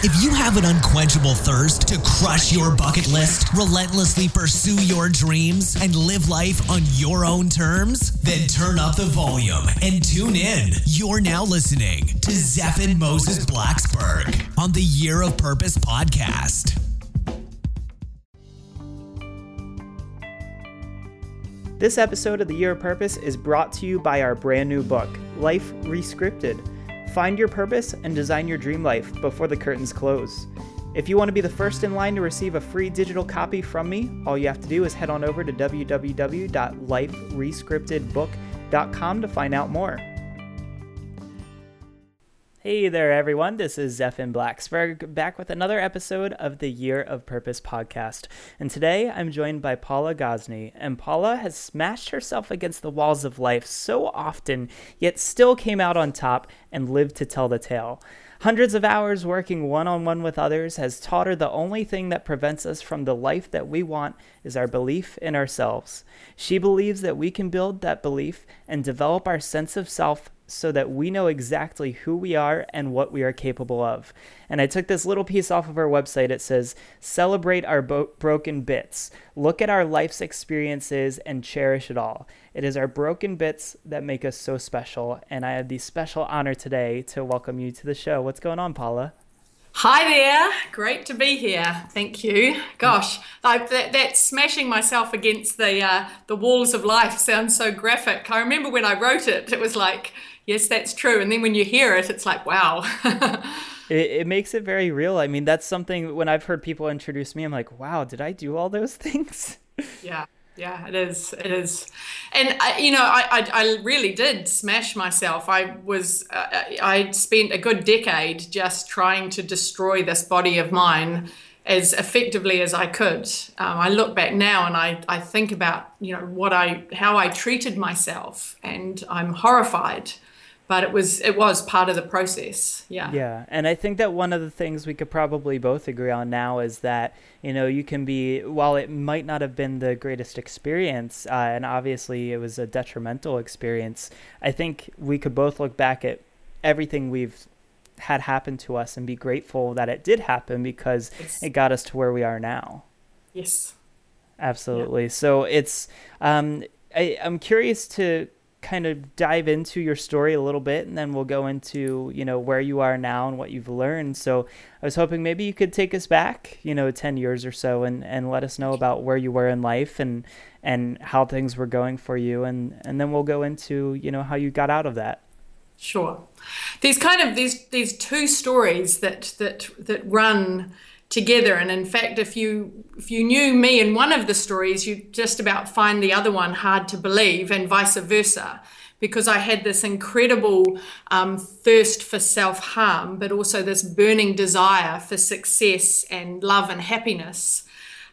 If you have an unquenchable thirst to crush your bucket list, relentlessly pursue your dreams, and live life on your own terms, then turn up the volume and tune in. You're now listening to Zeph and Moses Blacksburg on the Year of Purpose podcast. This episode of the Year of Purpose is brought to you by our brand new book, Life Rescripted Find your purpose and design your dream life before the curtains close. If you want to be the first in line to receive a free digital copy from me, all you have to do is head on over to www.liferescriptedbook.com to find out more. Hey there, everyone. This is Zephan Blacksberg back with another episode of the Year of Purpose podcast. And today I'm joined by Paula Gosney. And Paula has smashed herself against the walls of life so often, yet still came out on top and lived to tell the tale. Hundreds of hours working one on one with others has taught her the only thing that prevents us from the life that we want is our belief in ourselves. She believes that we can build that belief and develop our sense of self so that we know exactly who we are and what we are capable of. And I took this little piece off of our website. It says, Celebrate our bo- broken bits. Look at our life's experiences and cherish it all. It is our broken bits that make us so special. And I have the special honor today to welcome you to the show. What's going on, Paula? Hi there, great to be here. Thank you. Gosh, I, that, that smashing myself against the uh, the walls of life sounds so graphic. I remember when I wrote it, it was like, yes, that's true. And then when you hear it, it's like, wow. it, it makes it very real. I mean, that's something when I've heard people introduce me, I'm like, wow, did I do all those things? Yeah. Yeah, it is. It is, and I, you know, I, I, I really did smash myself. I was, uh, I spent a good decade just trying to destroy this body of mine as effectively as I could. Um, I look back now and I, I think about, you know, what I, how I treated myself, and I'm horrified but it was it was part of the process. Yeah. Yeah. And i think that one of the things we could probably both agree on now is that you know you can be while it might not have been the greatest experience uh, and obviously it was a detrimental experience i think we could both look back at everything we've had happen to us and be grateful that it did happen because yes. it got us to where we are now. Yes. Absolutely. Yeah. so it's um, I, i'm curious to kind of dive into your story a little bit and then we'll go into you know where you are now and what you've learned. So i was hoping maybe you could take us back you know 10 years or so and and let us know about where you were in life and and how things were going for you. And and then we'll go into you know how you got out of that. Sure. These kind of these these two stories that that that run together. And in fact if you if you knew me in one of the stories you just about find the other one hard to believe and vice versa. Because i had this incredible um, thirst for self-harm but also this burning desire for success and love and happiness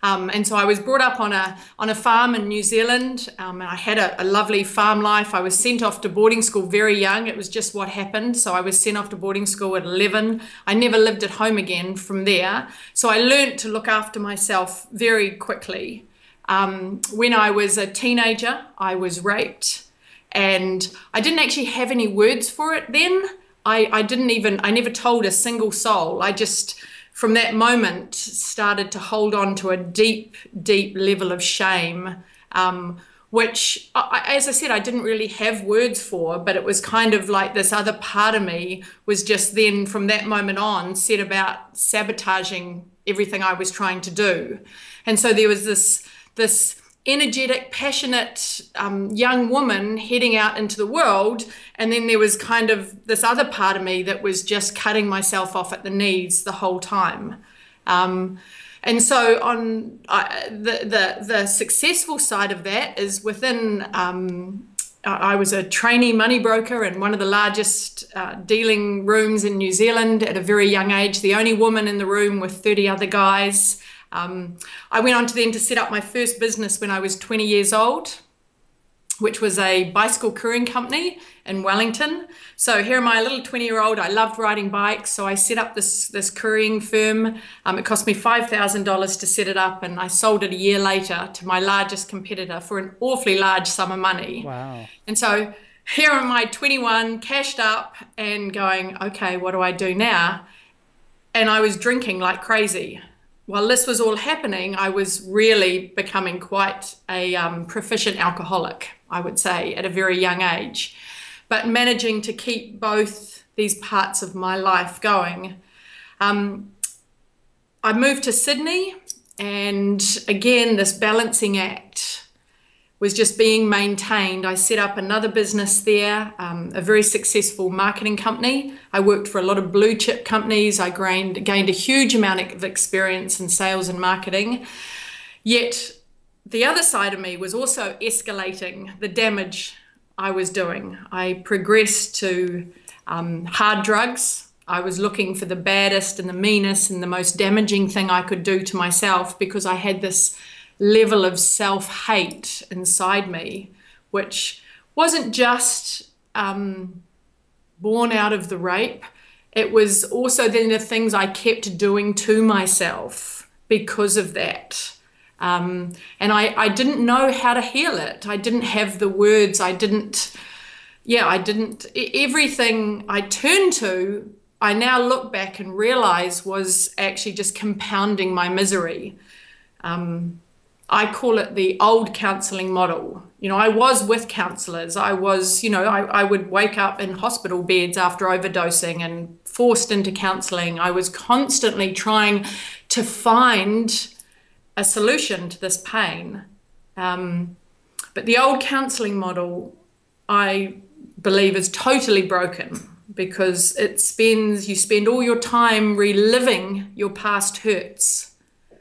um, and so I was brought up on a on a farm in New Zealand, um, and I had a, a, lovely farm life. I was sent off to boarding school very young. It was just what happened. So I was sent off to boarding school at 11. I never lived at home again from there. So I learned to look after myself very quickly. Um, when I was a teenager, I was raped, and I didn't actually have any words for it then. I, I didn't even I never told a single soul. I just from that moment started to hold on to a deep, deep level of shame, um, which, as I said, I didn't really have words for, but it was kind of like this other part of me was just then, from that moment on, set about sabotaging everything I was trying to do. And so there was this, this, energetic, passionate um, young woman heading out into the world. And then there was kind of this other part of me that was just cutting myself off at the knees the whole time. Um, and so on the, the the successful side of that is within um, I was a trainee money broker in one of the largest uh, dealing rooms in New Zealand at a very young age, the only woman in the room with 30 other guys. Um, I went on to then to set up my first business when I was 20 years old, which was a bicycle couriering company in Wellington. So here am I, a little 20 year old. I loved riding bikes, so I set up this this couriering firm. Um, it cost me five thousand dollars to set it up, and I sold it a year later to my largest competitor for an awfully large sum of money. Wow! And so here am I, 21, cashed up, and going, okay, what do I do now? and I was drinking like crazy. While this was all happening, I was really becoming quite a um, proficient alcoholic, I would say, at a very young age. But managing to keep both these parts of my life going. Um, I moved to Sydney, and again, this balancing act was just being maintained. I set up another business there, um, a very successful marketing company. I worked for a lot of blue chip companies. I gained, gained a huge amount of experience in sales and marketing. Yet the other side of me was also escalating the damage I was doing. I progressed to um, hard drugs. I was looking for the baddest and the meanest and the most damaging thing I could do to myself because I had this level of self hate inside me, which wasn't just um, born out of the rape, it was also then the things I kept doing to myself because of that. Um, and I, I didn't know how to heal it. I didn't have the words. I didn't, yeah, I didn't, everything I turned to, I now look back and realize was actually just compounding my misery. Um, I call it the old counseling model. You know, I was with counselors. I was, you know, I, I would wake up in hospital beds after overdosing and forced into counseling. I was constantly trying to find a solution to this pain. Um, but the old counseling model, I believe, is totally broken because it spends, you spend all your time reliving your past hurts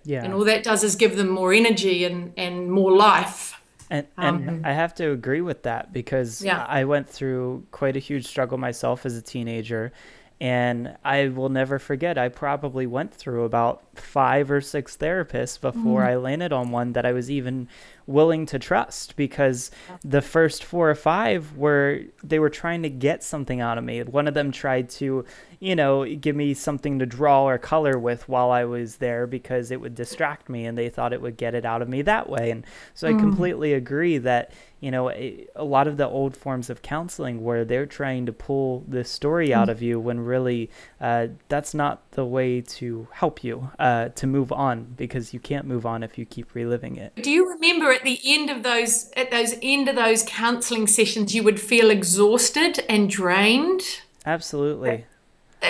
yeah. And all that does is give them more energy and, and more life. And, and um, I have to agree with that because yeah. I went through quite a huge struggle myself as a teenager. And I will never forget, I probably went through about five or six therapists before mm. I landed on one that I was even willing to trust because the first four or five were they were trying to get something out of me. One of them tried to, you know, give me something to draw or color with while I was there because it would distract me and they thought it would get it out of me that way. And so mm. I completely agree that, you know, a, a, lot of the old forms of counseling where they're trying to pull this story mm. out of you when really uh, that's not the way to help you uh, to move on because you can't move on if you keep reliving it. Do you remember at the end of those at those end of those counseling sessions you would feel exhausted and drained? Absolutely.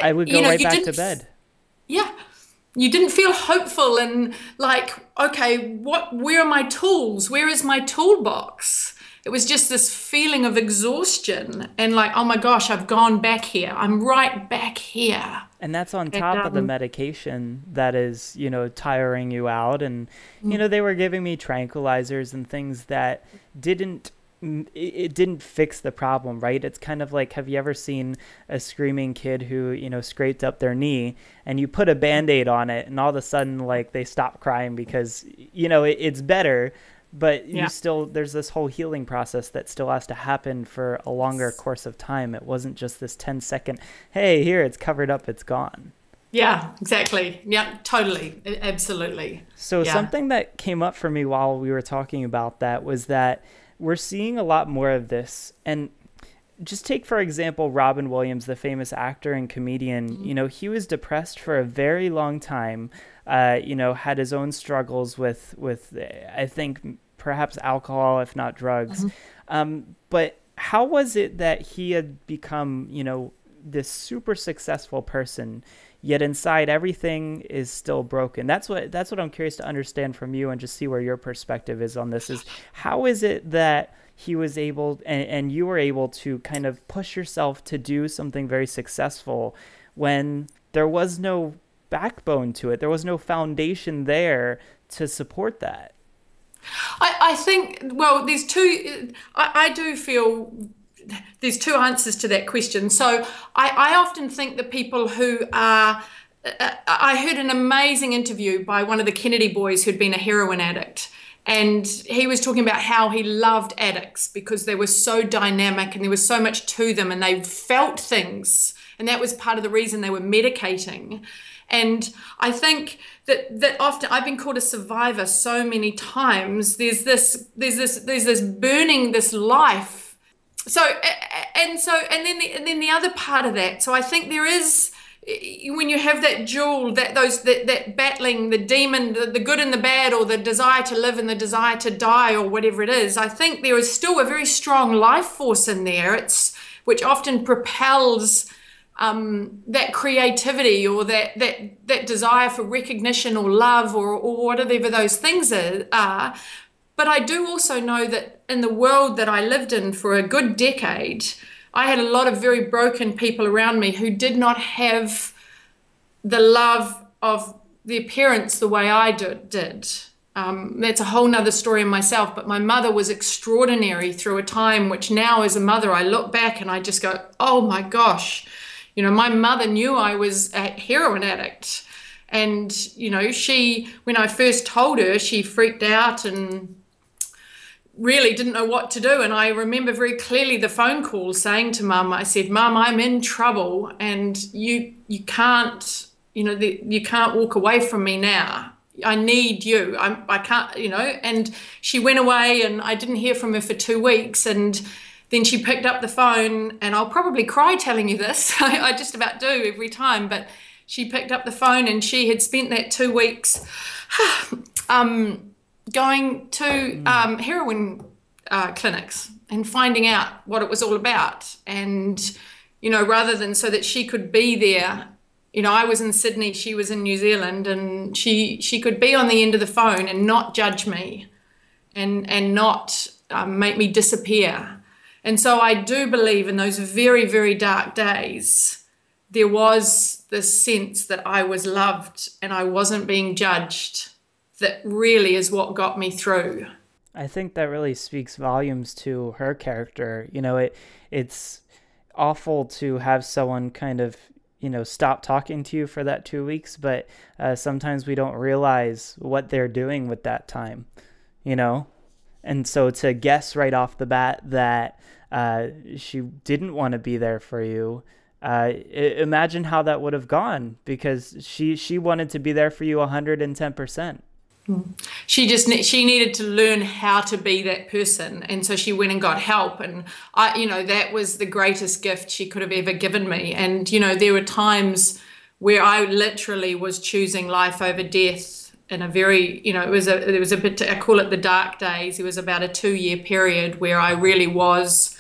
I would go you know, right back to bed. Yeah. You didn't feel hopeful and like, okay, what where are my tools? Where is my toolbox? it was just this feeling of exhaustion and like oh my gosh i've gone back here i'm right back here and that's on top and, um, of the um, medication that is you know tiring you out and you know they were giving me tranquilizers and things that didn't it didn't fix the problem, right? It's kind of like have you ever seen a screaming kid who, you know, scraped up their knee and you put a band aid on it and all of a sudden, like, they stop crying because, you know, it, it's better, but you still there's this whole healing process that still has to happen for a longer course of time. It wasn't just this 10 second hey here it's covered up it's gone. Yeah exactly. Yeah totally. Absolutely. So yeah. something that came up for me while we were talking about that was that we're seeing a lot more of this and just take for example Robin Williams, the famous actor and comedian. Mm-hmm. You know, he was depressed for a very long time. Uh, you know, had his own struggles with with I think perhaps alcohol, if not drugs. Mm-hmm. Um, but how was it that he had become, you know, this super successful person, yet inside everything is still broken? That's what that's what I'm curious to understand from you and just see where your perspective is on this. Is how is it that he was able and, and you were able to kind of push yourself to do something very successful when there was no backbone to it. There was no foundation there to support that. I, I think, well, there's two, I, I do feel there's two answers to that question. So I, I often think that people who are, uh, I heard an amazing interview by one of the Kennedy boys who'd been a heroin addict. And he was talking about how he loved addicts because they were so dynamic and there was so much to them and they felt things. And that was part of the reason they were medicating. And I think that that often I've been called a survivor so many times. There's this there's this there's this burning this life. So and so and then the, and then the other part of that. So I think there is when you have that duel that those that, that battling the demon the, the good and the bad or the desire to live and the desire to die or whatever it is i think there is still a very strong life force in there it's which often propels um, that creativity or that that that desire for recognition or love or, or whatever those things are but i do also know that in the world that i lived in for a good decade I had a lot of very broken people around me who did not have the love of the appearance the way I did. Um, that's a whole nother story in myself. But my mother was extraordinary through a time which now, as a mother, I look back and I just go, oh my gosh. You know, my mother knew I was a heroin addict. And, you know, she, when I first told her, she freaked out and really didn't know what to do. And I remember very clearly the phone call saying to mum, I said, Mum, I'm in trouble and you you can't, you know, the, you can't walk away from me now. I need you. I'm, I can't, you know. And she went away and I didn't hear from her for two weeks. And then she picked up the phone and I'll probably cry telling you this. I, I just about do every time. But she picked up the phone and she had spent that two weeks um, going to mm. um, heroin uh, clinics and finding out what it was all about. And, you know, rather than so that she could be there, you know, I was in Sydney, she was in New Zealand, and she she could be on the end of the phone and not judge me, and and not um, make me disappear. And so I do believe in those very very dark days, there was this sense that I was loved and I wasn't being judged that really is what got me through. I think that really speaks volumes to her character. You know, it it's awful to have someone kind of you know stop talking to you for that two weeks, but uh, sometimes we don't realize what they're doing with that time. You know, and so to guess right off the bat that uh, she didn't want to be there for you. Uh, imagine how that would have gone because she she wanted to be there for you 110%. She just she needed to learn how to be that person, and so she went and got help. And I, you know, that was the greatest gift she could have ever given me. And you know, there were times where I literally was choosing life over death in a very, you know, it was a there was a bit I call it the dark days. It was about a two year period where I really was,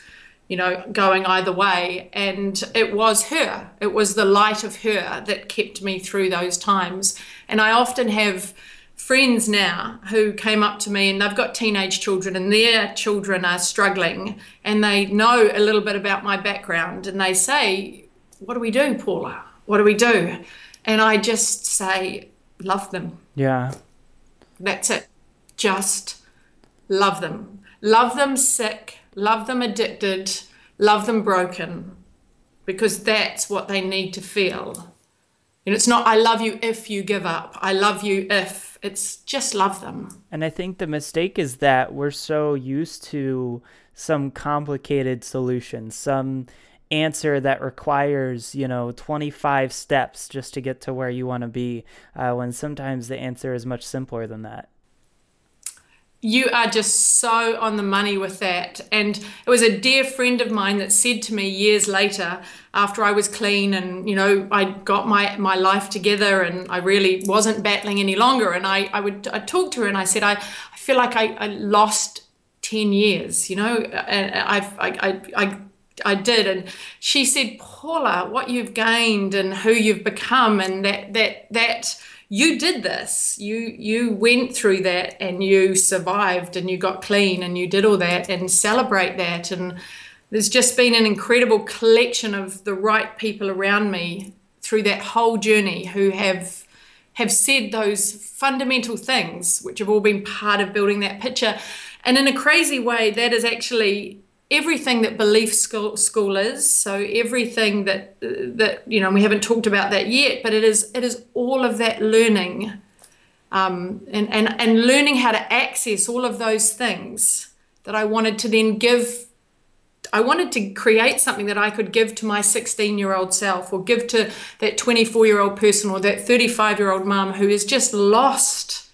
you know, going either way. And it was her. It was the light of her that kept me through those times. And I often have friends now who came up to me and they've got teenage children and their children are struggling and they know a little bit about my background and they say, What do we do, Paula? What do we do? And I just say, Love them. Yeah. That's it. Just love them. Love them sick, love them addicted, love them broken, because that's what they need to feel. And it's not, I love you if you give up. I love you if it's just love them. And I think the mistake is that we're so used to some complicated solution, some answer that requires, you know, 25 steps just to get to where you want to be, uh, when sometimes the answer is much simpler than that you are just so on the money with that. And it was a dear friend of mine that said to me years later, after I was clean and, you know, I got my, my life together and I really wasn't battling any longer. And I, I would, I talked to her and I said, I, I feel like I, I lost 10 years, you know, and I've, I, I, I I did, and she said, "Paula, what you've gained and who you've become, and that that that you did this. You you went through that and you survived and you got clean and you did all that and celebrate that. And there's just been an incredible collection of the right people around me through that whole journey who have have said those fundamental things which have all been part of building that picture. And in a crazy way that is actually everything that belief school, school is so everything that that you know we haven't talked about that yet but it is it is all of that learning um, and, and and learning how to access all of those things that I wanted to then give I wanted to create something that I could give to my 16 year old self or give to that 24 year old person or that 35 year old mum who is just lost.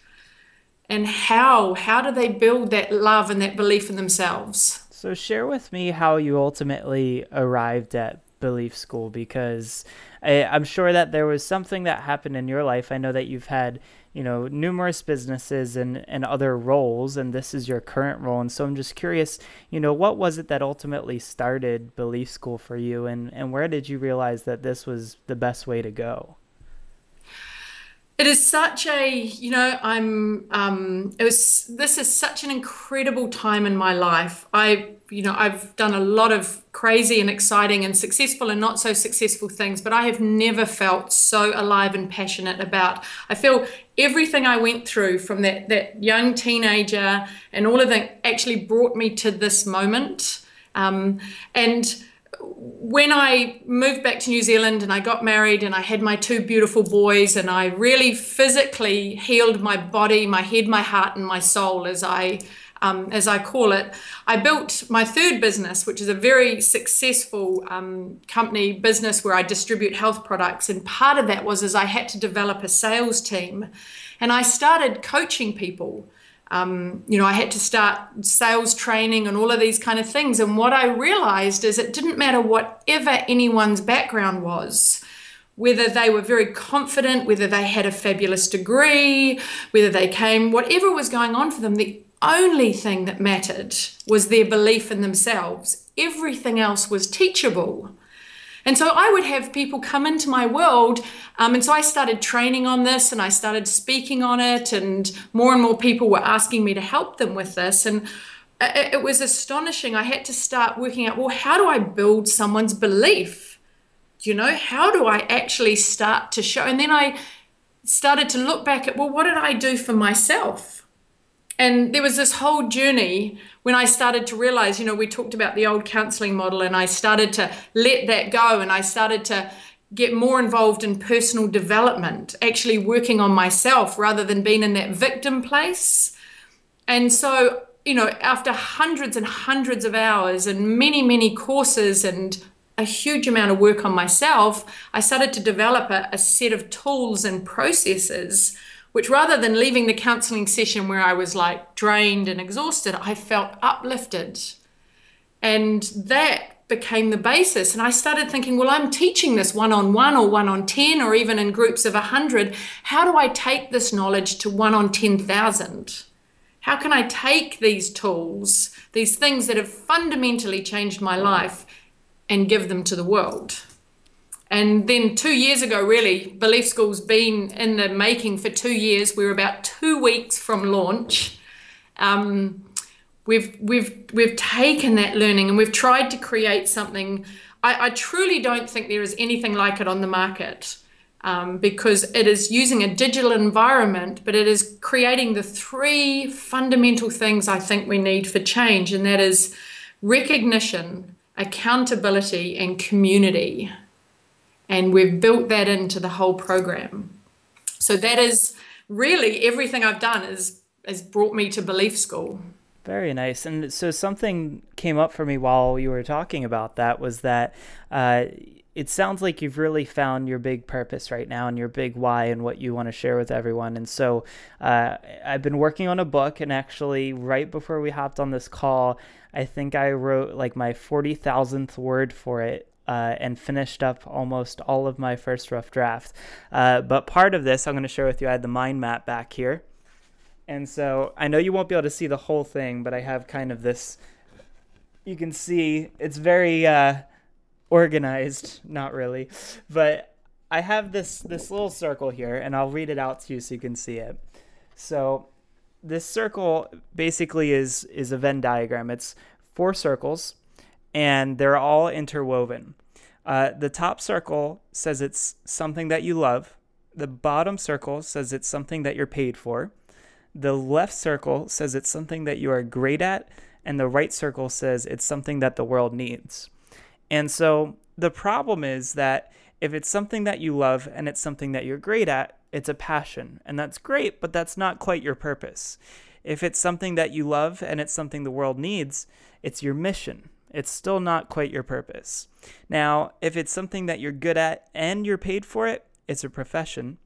And how how do they build that love and that belief in themselves so share with me how you ultimately arrived at Belief School because I, I'm sure that there was something that happened in your life. I know that you've had you know numerous businesses and and other roles and this is your current role and so i'm just curious you know what was it that ultimately started belief school for you and and where did you realize that this was the best way to go it is such a you know i'm um it was this is such an incredible time in my life. I you know i've done a lot of crazy and exciting and successful and not so successful things but i have never felt so alive and passionate about i feel everything i went through from that that young teenager and all of that actually brought me to this moment. Um, and when I moved back to New Zealand and I got married and I had my two beautiful boys and I really physically healed my body, my head, my heart, and my soul, as I um, as I call it, I built my third business, which is a very successful um, company business where I distribute health products. And part of that was as I had to develop a sales team, and I started coaching people um, you know, I had to start sales training and all of these kind of things. And what I realized is it didn't matter whatever anyone's background was, whether they were very confident, whether they had a fabulous degree, whether they came, whatever was going on for them, the only thing that mattered was their belief in themselves. Everything else was teachable. And so I would have people come into my world. Um, and so I started training on this and I started speaking on it. And more and more people were asking me to help them with this. And it, it was astonishing. I had to start working out well, how do I build someone's belief? You know, how do I actually start to show? And then I started to look back at well, what did I do for myself? And there was this whole journey when I started to realize, you know, we talked about the old counseling model, and I started to let that go and I started to get more involved in personal development, actually working on myself rather than being in that victim place. And so, you know, after hundreds and hundreds of hours and many, many courses and a huge amount of work on myself, I started to develop a, a set of tools and processes which rather than leaving the counseling session where I was like drained and exhausted, I felt uplifted. And that became the basis. And I started thinking, well, I'm teaching this one on one or one on 10 or even in groups of 100. How do I take this knowledge to one on 10,000? How can I take these tools, these things that have fundamentally changed my life, and give them to the world? And then two years ago, really, Belief School's been in the making for two years. We're about two weeks from launch. Um, we've we've we've taken that learning and we've tried to create something. I, I truly don't think there is anything like it on the market. Um, because it is using a digital environment, but it is creating the three fundamental things I think we need for change, and that is recognition, accountability, and community and we've built that into the whole program. So that is really everything I've done is has brought me to Belief School. Very nice. And so something came up for me while you were talking about that was that uh, it sounds like you've really found your big purpose right now and your big why and what you want to share with everyone. And so uh, I've been working on a book, and actually, right before we hopped on this call, I think I wrote like my 40,000th word for it uh, and finished up almost all of my first rough draft. Uh, but part of this I'm going to share with you. I had the mind map back here. And so I know you won't be able to see the whole thing, but I have kind of this. You can see it's very uh, organized, not really, but I have this this little circle here, and I'll read it out to you so you can see it. So this circle basically is is a Venn diagram. It's four circles, and they're all interwoven. Uh, the top circle says it's something that you love. The bottom circle says it's something that you're paid for. The left circle says it's something that you are great at. And the right circle says it's something that the world needs. And so the problem is that if it's something that you love and it's something that you're great at, it's a passion. And that's great, but that's not quite your purpose. If it's something that you love and it's something the world needs, it's your mission. It's still not quite your purpose. Now, if it's something that you're good at and you're paid for it, it's a profession.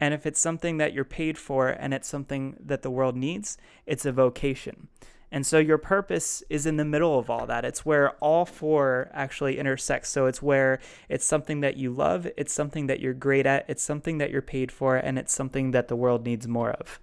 And if it's something that you're paid for and it's something that the world needs, it's a vocation. And so your purpose is in the middle of all that. It's where all four actually intersect. So it's where it's something that you love, it's something that you're great at, it's something that you're paid for, and it's something that the world needs more of.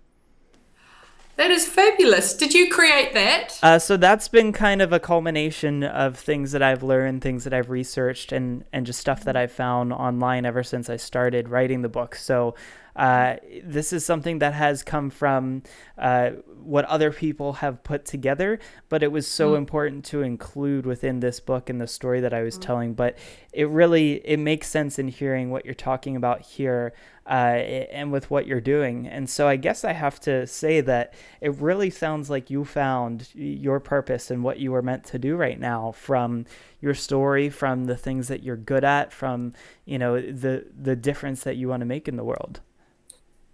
That is fabulous. Did you create that? Uh, so that's been kind of a culmination of things that I've learned, things that I've researched, and and just stuff that I've found online ever since I started writing the book. So uh, this is something that has come from uh, what other people have put together, but it was so mm. important to include within this book and the story that I was mm. telling. But it really it makes sense in hearing what you're talking about here uh, and with what you're doing. And so I guess I have to say that it really sounds like you found your purpose and what you were meant to do right now from your story, from the things that you're good at, from you know the the difference that you want to make in the world.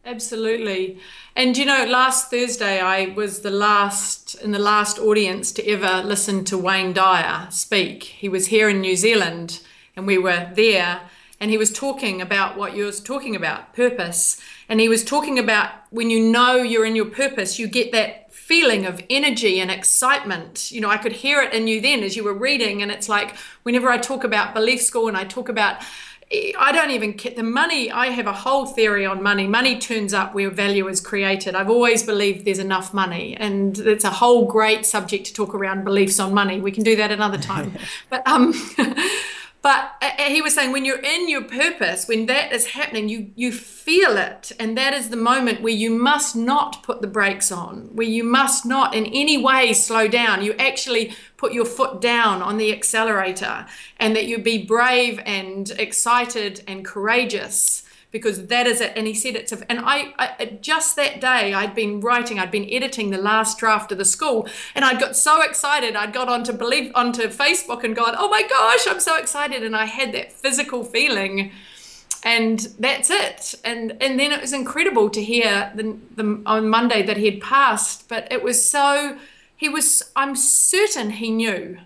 Absolutely. And you know, last Thursday I was the last in the last audience to ever listen to Wayne Dyer speak. He was here in New Zealand and we were there and he was talking about what you was talking about, purpose. And he was talking about when you know you're in your purpose, you get that feeling of energy and excitement. You know, I could hear it in you then as you were reading and it's like whenever I talk about belief school and I talk about I don't even get the money. I have a whole theory on money. Money turns up where value is created. I've always believed there's enough money, and it's a whole great subject to talk around beliefs on money. We can do that another time. but um, But uh, uh, he was saying when you're in your purpose, when that is happening, you you feel it, and that is the moment where you must not put the brakes on, where you must not in any way slow down. You actually put your foot down on the accelerator, and that you be brave and excited and courageous because that is it. And he said it's and I, I, just that day I'd been writing, I'd been editing the last draft of the school, and I'd got so excited. I'd got onto believe onto Facebook and gone, oh my gosh, I'm so excited, and I had that physical feeling. And that's it. And and then it was incredible to hear the, the on Monday that he had passed. But it was so he was. I'm certain he knew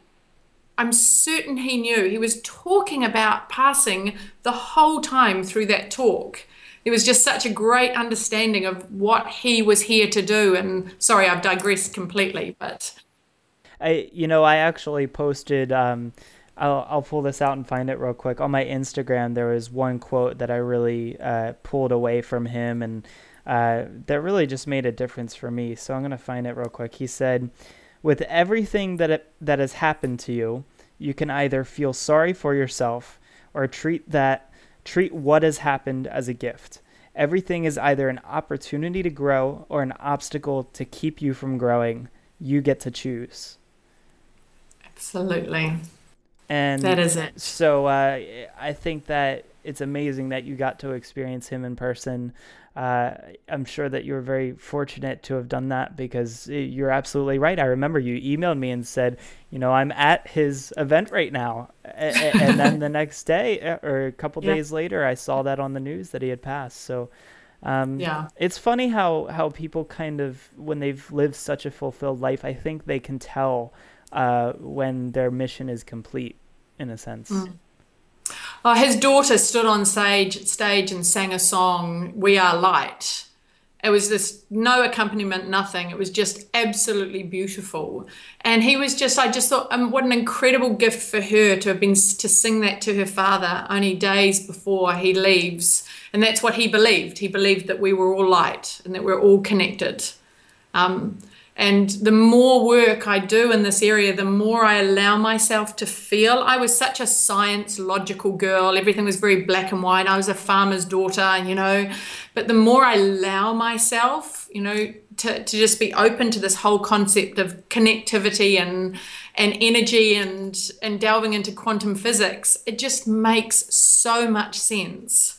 I'm certain he knew. He was talking about passing the whole time through that talk. There was just such a great understanding of what he was here to do. And sorry, I've digressed completely, but. I, you know, I actually posted. Um, I'll, I'll pull this out and find it real quick. On my Instagram, there was one quote that I really uh, pulled away from him, and uh, that really just made a difference for me. So I'm gonna find it real quick. He said, with everything that it, that has happened to you, you can either feel sorry for yourself or treat that treat what has happened as a gift. Everything is either an opportunity to grow or an obstacle to keep you from growing. You get to choose. Absolutely. And that is it. So uh, I think that it's amazing that you got to experience him in person uh, I'm sure that you were very fortunate to have done that because you're absolutely right. I remember you emailed me and said, you know, I'm at his event right now. and then the next day uh, or a couple yeah. days later, I saw that on the news that he had passed. So, um, yeah, it's funny how, how people kind of, when they've lived such a fulfilled life, I think they can tell uh, when their mission is complete in a sense. Mm. Oh, his daughter stood on stage stage and sang a song, "We Are Light." It was this no accompaniment, nothing. It was just absolutely beautiful. And he was just, I just thought, um, what an incredible gift for her to have been to sing that to her father only days before he leaves. And that's what he believed. He believed that we were all light and that we're all connected. Um, and the more work I do in this area, the more I allow myself to feel. I was such a science logical girl. Everything was very black and white. I was a farmer's daughter, you know. But the more I allow myself, you know, to, to just be open to this whole concept of connectivity and and energy and and delving into quantum physics, it just makes so much sense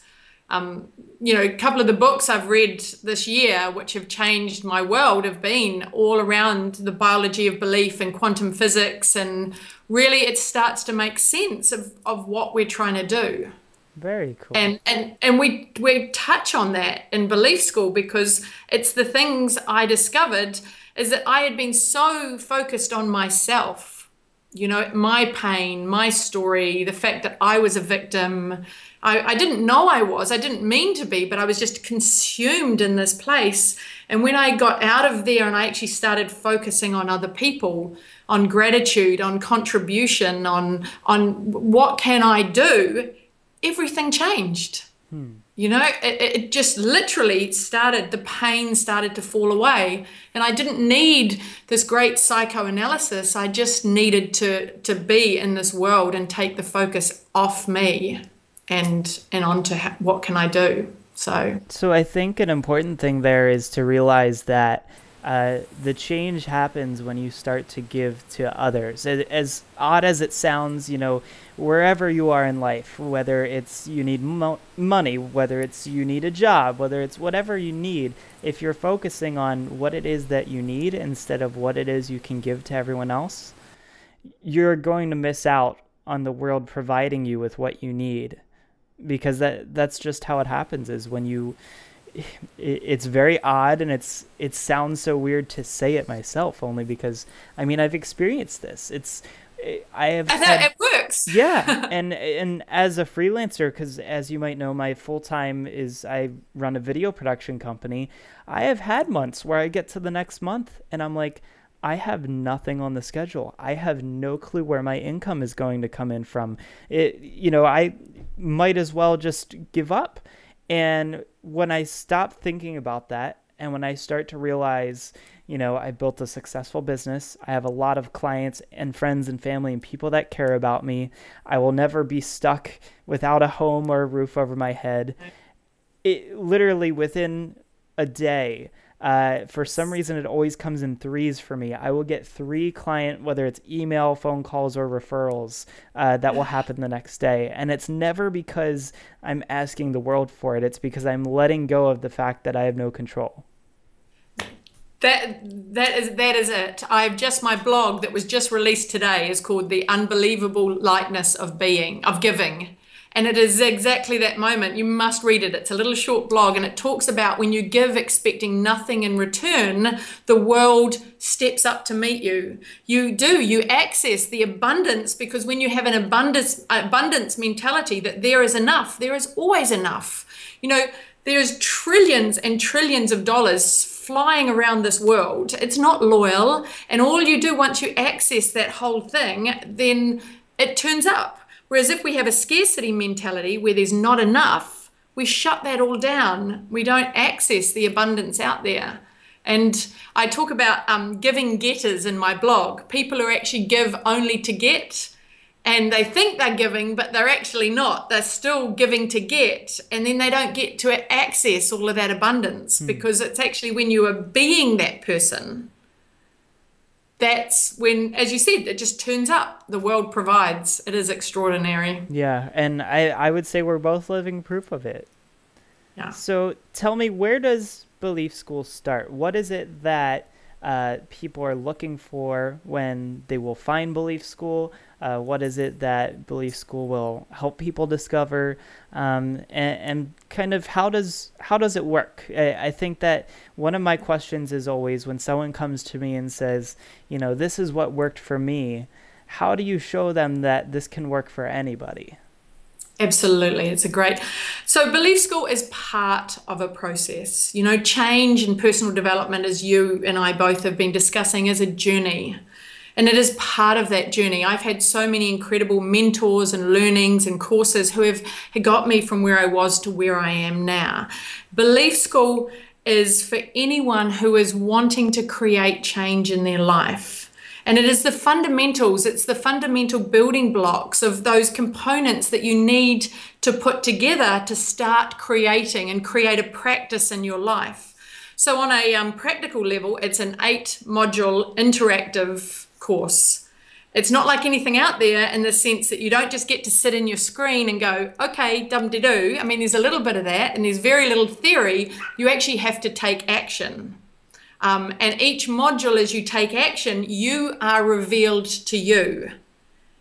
um, you know, a couple of the books I've read this year, which have changed my world, have been all around the biology of belief and quantum physics. And really, it starts to make sense of, of what we're trying to do. Very cool. And and and we we touch on that in belief school because it's the things I discovered is that I had been so focused on myself, you know, my pain, my story, the fact that I was a victim, I, I didn't know I was. I didn't mean to be, but I was just consumed in this place. And when I got out of there and I actually started focusing on other people, on gratitude, on contribution, on on what can I do, everything changed. Hmm. You know, it, it just literally started, the pain started to fall away. And I didn't need this great psychoanalysis. I just needed to, to be in this world and take the focus off me and, and onto what can I do. So, so I think an important thing there is to realize that uh, the change happens when you start to give to others. As odd as it sounds, you know, wherever you are in life, whether it's you need mo- money, whether it's you need a job, whether it's whatever you need, if you're focusing on what it is that you need instead of what it is you can give to everyone else, you're going to miss out on the world providing you with what you need because that that's just how it happens is when you it's very odd and it's it sounds so weird to say it myself only because I mean I've experienced this. It's I have and had, it works. yeah, and and as a freelancer, because as you might know, my full time is I run a video production company. I have had months where I get to the next month and I'm like, I have nothing on the schedule. I have no clue where my income is going to come in from. It, you know, I might as well just give up. And when I stop thinking about that, and when I start to realize, you know, I built a successful business, I have a lot of clients and friends and family and people that care about me, I will never be stuck without a home or a roof over my head. It literally within a day, uh, for some reason, it always comes in threes for me. I will get three client, whether it's email, phone calls, or referrals, uh, that will happen the next day. And it's never because I'm asking the world for it. It's because I'm letting go of the fact that I have no control. That that is that is it. I've just my blog that was just released today is called the unbelievable lightness of being of giving and it is exactly that moment. You must read it. It's a little short blog and it talks about when you give expecting nothing in return, the world steps up to meet you. You do, you access the abundance because when you have an abundance abundance mentality that there is enough, there is always enough. You know, there's trillions and trillions of dollars flying around this world. It's not loyal, and all you do once you access that whole thing, then it turns up Whereas if we have a scarcity mentality where there's not enough, we shut that all down. We don't access the abundance out there. And I talk about um, giving getters in my blog. People who actually give only to get, and they think they're giving, but they're actually not. They're still giving to get, and then they don't get to access all of that abundance hmm. because it's actually when you are being that person that's when, as you said, it just turns up. The world provides. It is extraordinary. Yeah, and I, I would say we're both living proof of it. Yeah. So tell me, where does Belief School start? What is it that uh, people are looking for when they will find Belief School? Uh, what is it that Belief School will help people discover, um, and, and, kind of how does how does it work? I, I, think that one of my questions is always when someone comes to me and says, you know, this is what worked for me. How do you show them that this can work for anybody? Absolutely. It's a great. So, Belief School is part of a process. You know, change and personal development, as you and I both have been discussing, is a journey. And it is part of that journey. I've had so many incredible mentors and learnings and courses who have got me from where I was to where I am now. Belief School is for anyone who is wanting to create change in their life. And it is the fundamentals, it's the fundamental building blocks of those components that you need to put together to start creating and create a practice in your life. So, on a um, practical level, it's an eight module interactive course. It's not like anything out there in the sense that you don't just get to sit in your screen and go, okay, dum de do. I mean, there's a little bit of that and there's very little theory. You actually have to take action. Um, and each module, as you take action, you are revealed to you.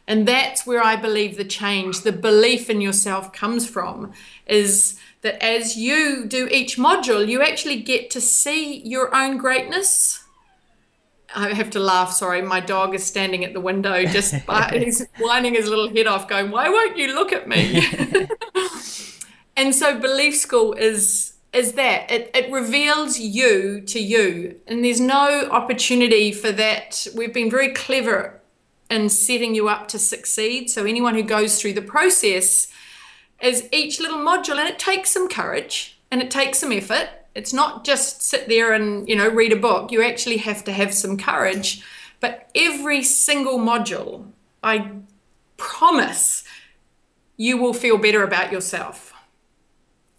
And that's where I believe the change, the belief in yourself comes from, is that as you do each module, you actually get to see your own greatness I have to laugh. Sorry, my dog is standing at the window, just he's whining his little head off, going, "Why won't you look at me?" and so, belief school is is that it, it reveals you to you, and there's no opportunity for that. We've been very clever in setting you up to succeed. So anyone who goes through the process is each little module, and it takes some courage and it takes some effort it's not just sit there and you know read a book. You actually have to have some courage. But every single module i promise you will feel better about yourself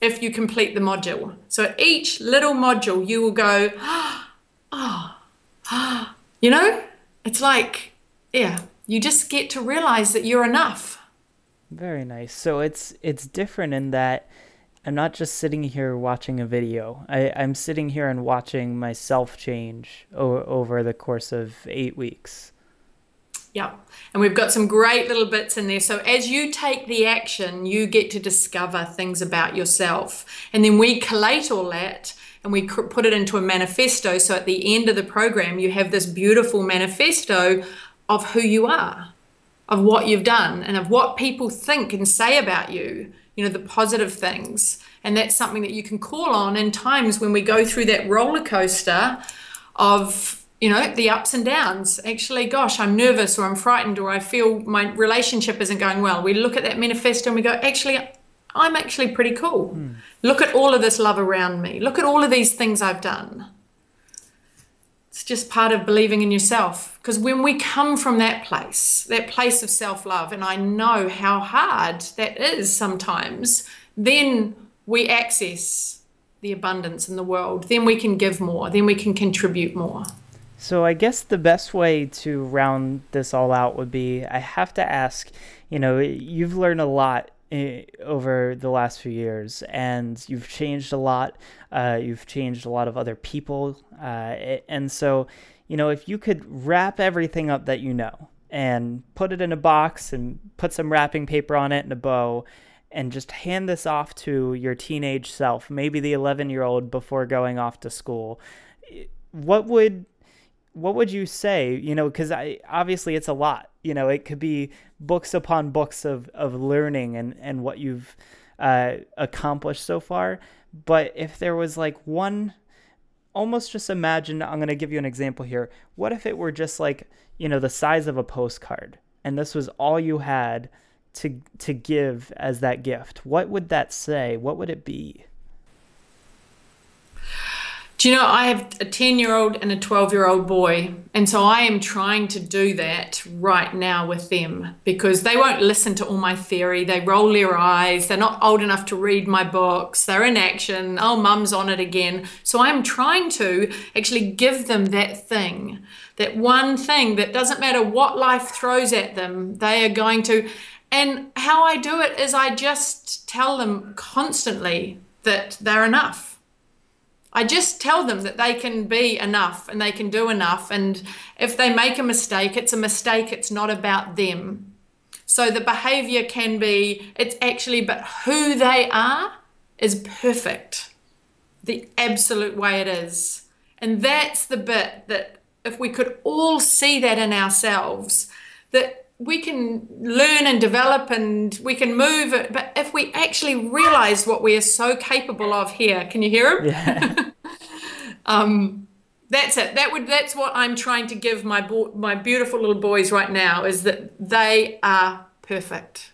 if you complete the module. So each little module you will go ah, oh, ah, oh you know it's like yeah you just get to realize that you're enough. Very nice. So it's it's different in that I'm not just sitting here watching a video. I, I'm sitting here and watching myself change o- over the course of eight weeks. Yeah. And we've got some great little bits in there. So as you take the action, you get to discover things about yourself. And then we collate all that and we put it into a manifesto. So at the end of the program, you have this beautiful manifesto of who you are, of what you've done, and of what people think and say about you you know the positive things. And that's something that you can call on in times when we go through that roller coaster of you know the ups and downs. Actually gosh i'm nervous or i'm frightened or i feel my relationship isn't going well. We look at that manifesto and we go actually i'm actually pretty cool. Mm. look at all of this love around me. Look at all of these things i've done it's just part of believing in yourself. Because when we come from that place, that place of self love, and I know how hard that is sometimes, then we access the abundance in the world. Then we can give more. Then we can contribute more. So I guess the best way to round this all out would be I have to ask, you know, you've learned a lot over the last few years and you've changed a lot uh, you've changed a lot of other people. Uh, and so, you know, if you could wrap everything up that you know and put it in a box and put some wrapping paper on it and a bow and just hand this off to your teenage self, maybe the 11 year old before going off to school, what would what would you say you know because i obviously it's a lot you know it could be books upon books of of learning and and what you've uh, accomplished so far but if there was like one, almost just imagine, I'm going to give you an example here. What if it were just like, you know, the size of a postcard and this was all you had to to give as that gift? What would that say? What would it be? Do you know, I have a 10 year old and a 12 year old boy. And so I am trying to do that right now with them because they won't listen to all my theory. They roll their eyes. They're not old enough to read my books. They're in action. Oh, mum's on it again. So I'm trying to actually give them that thing, that one thing that doesn't matter what life throws at them, they are going to. And how I do it is I just tell them constantly that they're enough I just tell them that they can be enough and they can do enough. And if they make a mistake, it's a mistake, it's not about them. So the behavior can be, it's actually, but who they are is perfect, the absolute way it is. And that's the bit that if we could all see that in ourselves, that we can learn and develop and we can move it but if we actually realize what we are so capable of here can you hear him? Yeah. um, that's it. That would that's what i'm trying to give my bo- my beautiful little boys right now is that they are perfect.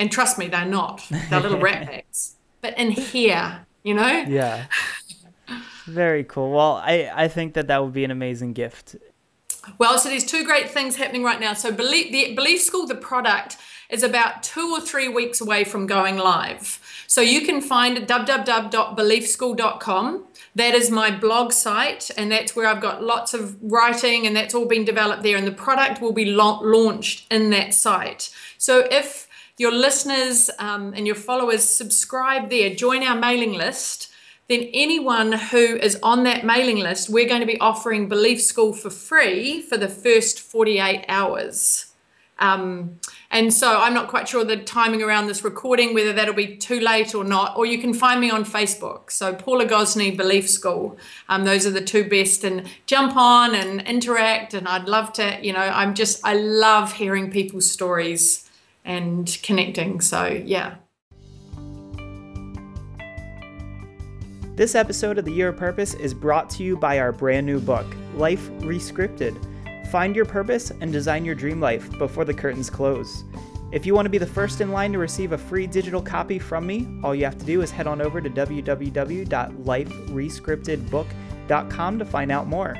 And trust me they're not. They're little rat bags but in here you know? Yeah. Very cool. Well i i think that that would be an amazing gift well, so there's two great things happening right now. So Belief, the Belief School, the product, is about two or three weeks away from going live. So you can find www.beliefschool.com. That is my blog site, and that's where I've got lots of writing, and that's all been developed there. And the product will be la- launched in that site. So if your listeners um, and your followers subscribe there, join our mailing list then anyone who is on that mailing list, we're going to be offering Belief School for free for the first 48 hours. Um, and so I'm not quite sure the timing around this recording, whether that'll be too late or not. Or you can find me on Facebook. So Paula Gosney Belief School. Um, those are the two best. And jump on and interact. And I'd love to, you know, I'm just, I love hearing people's stories and connecting. So yeah. This episode of The Year of Purpose is brought to you by our brand new book, Life Rescripted Find your purpose and design your dream life before the curtains close. If you want to be the first in line to receive a free digital copy from me, all you have to do is head on over to www.liferescriptedbook.com to find out more.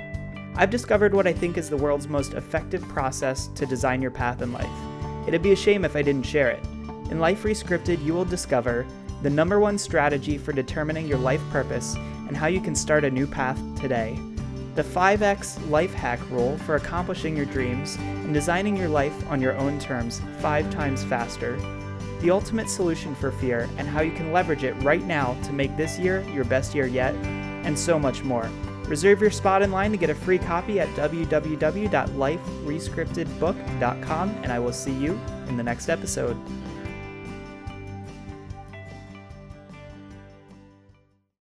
I've discovered what I think is the world's most effective process to design your path in life. It'd be a shame if I didn't share it. In Life Rescripted, you will discover the number one strategy for determining your life purpose and how you can start a new path today the 5x life hack rule for accomplishing your dreams and designing your life on your own terms five times faster, the ultimate solution for fear and how you can leverage it right now to make this year your best year yet, and so much more. Reserve your spot in line to get a free copy at www.liferescriptedbook.com, and I will see you in the next episode.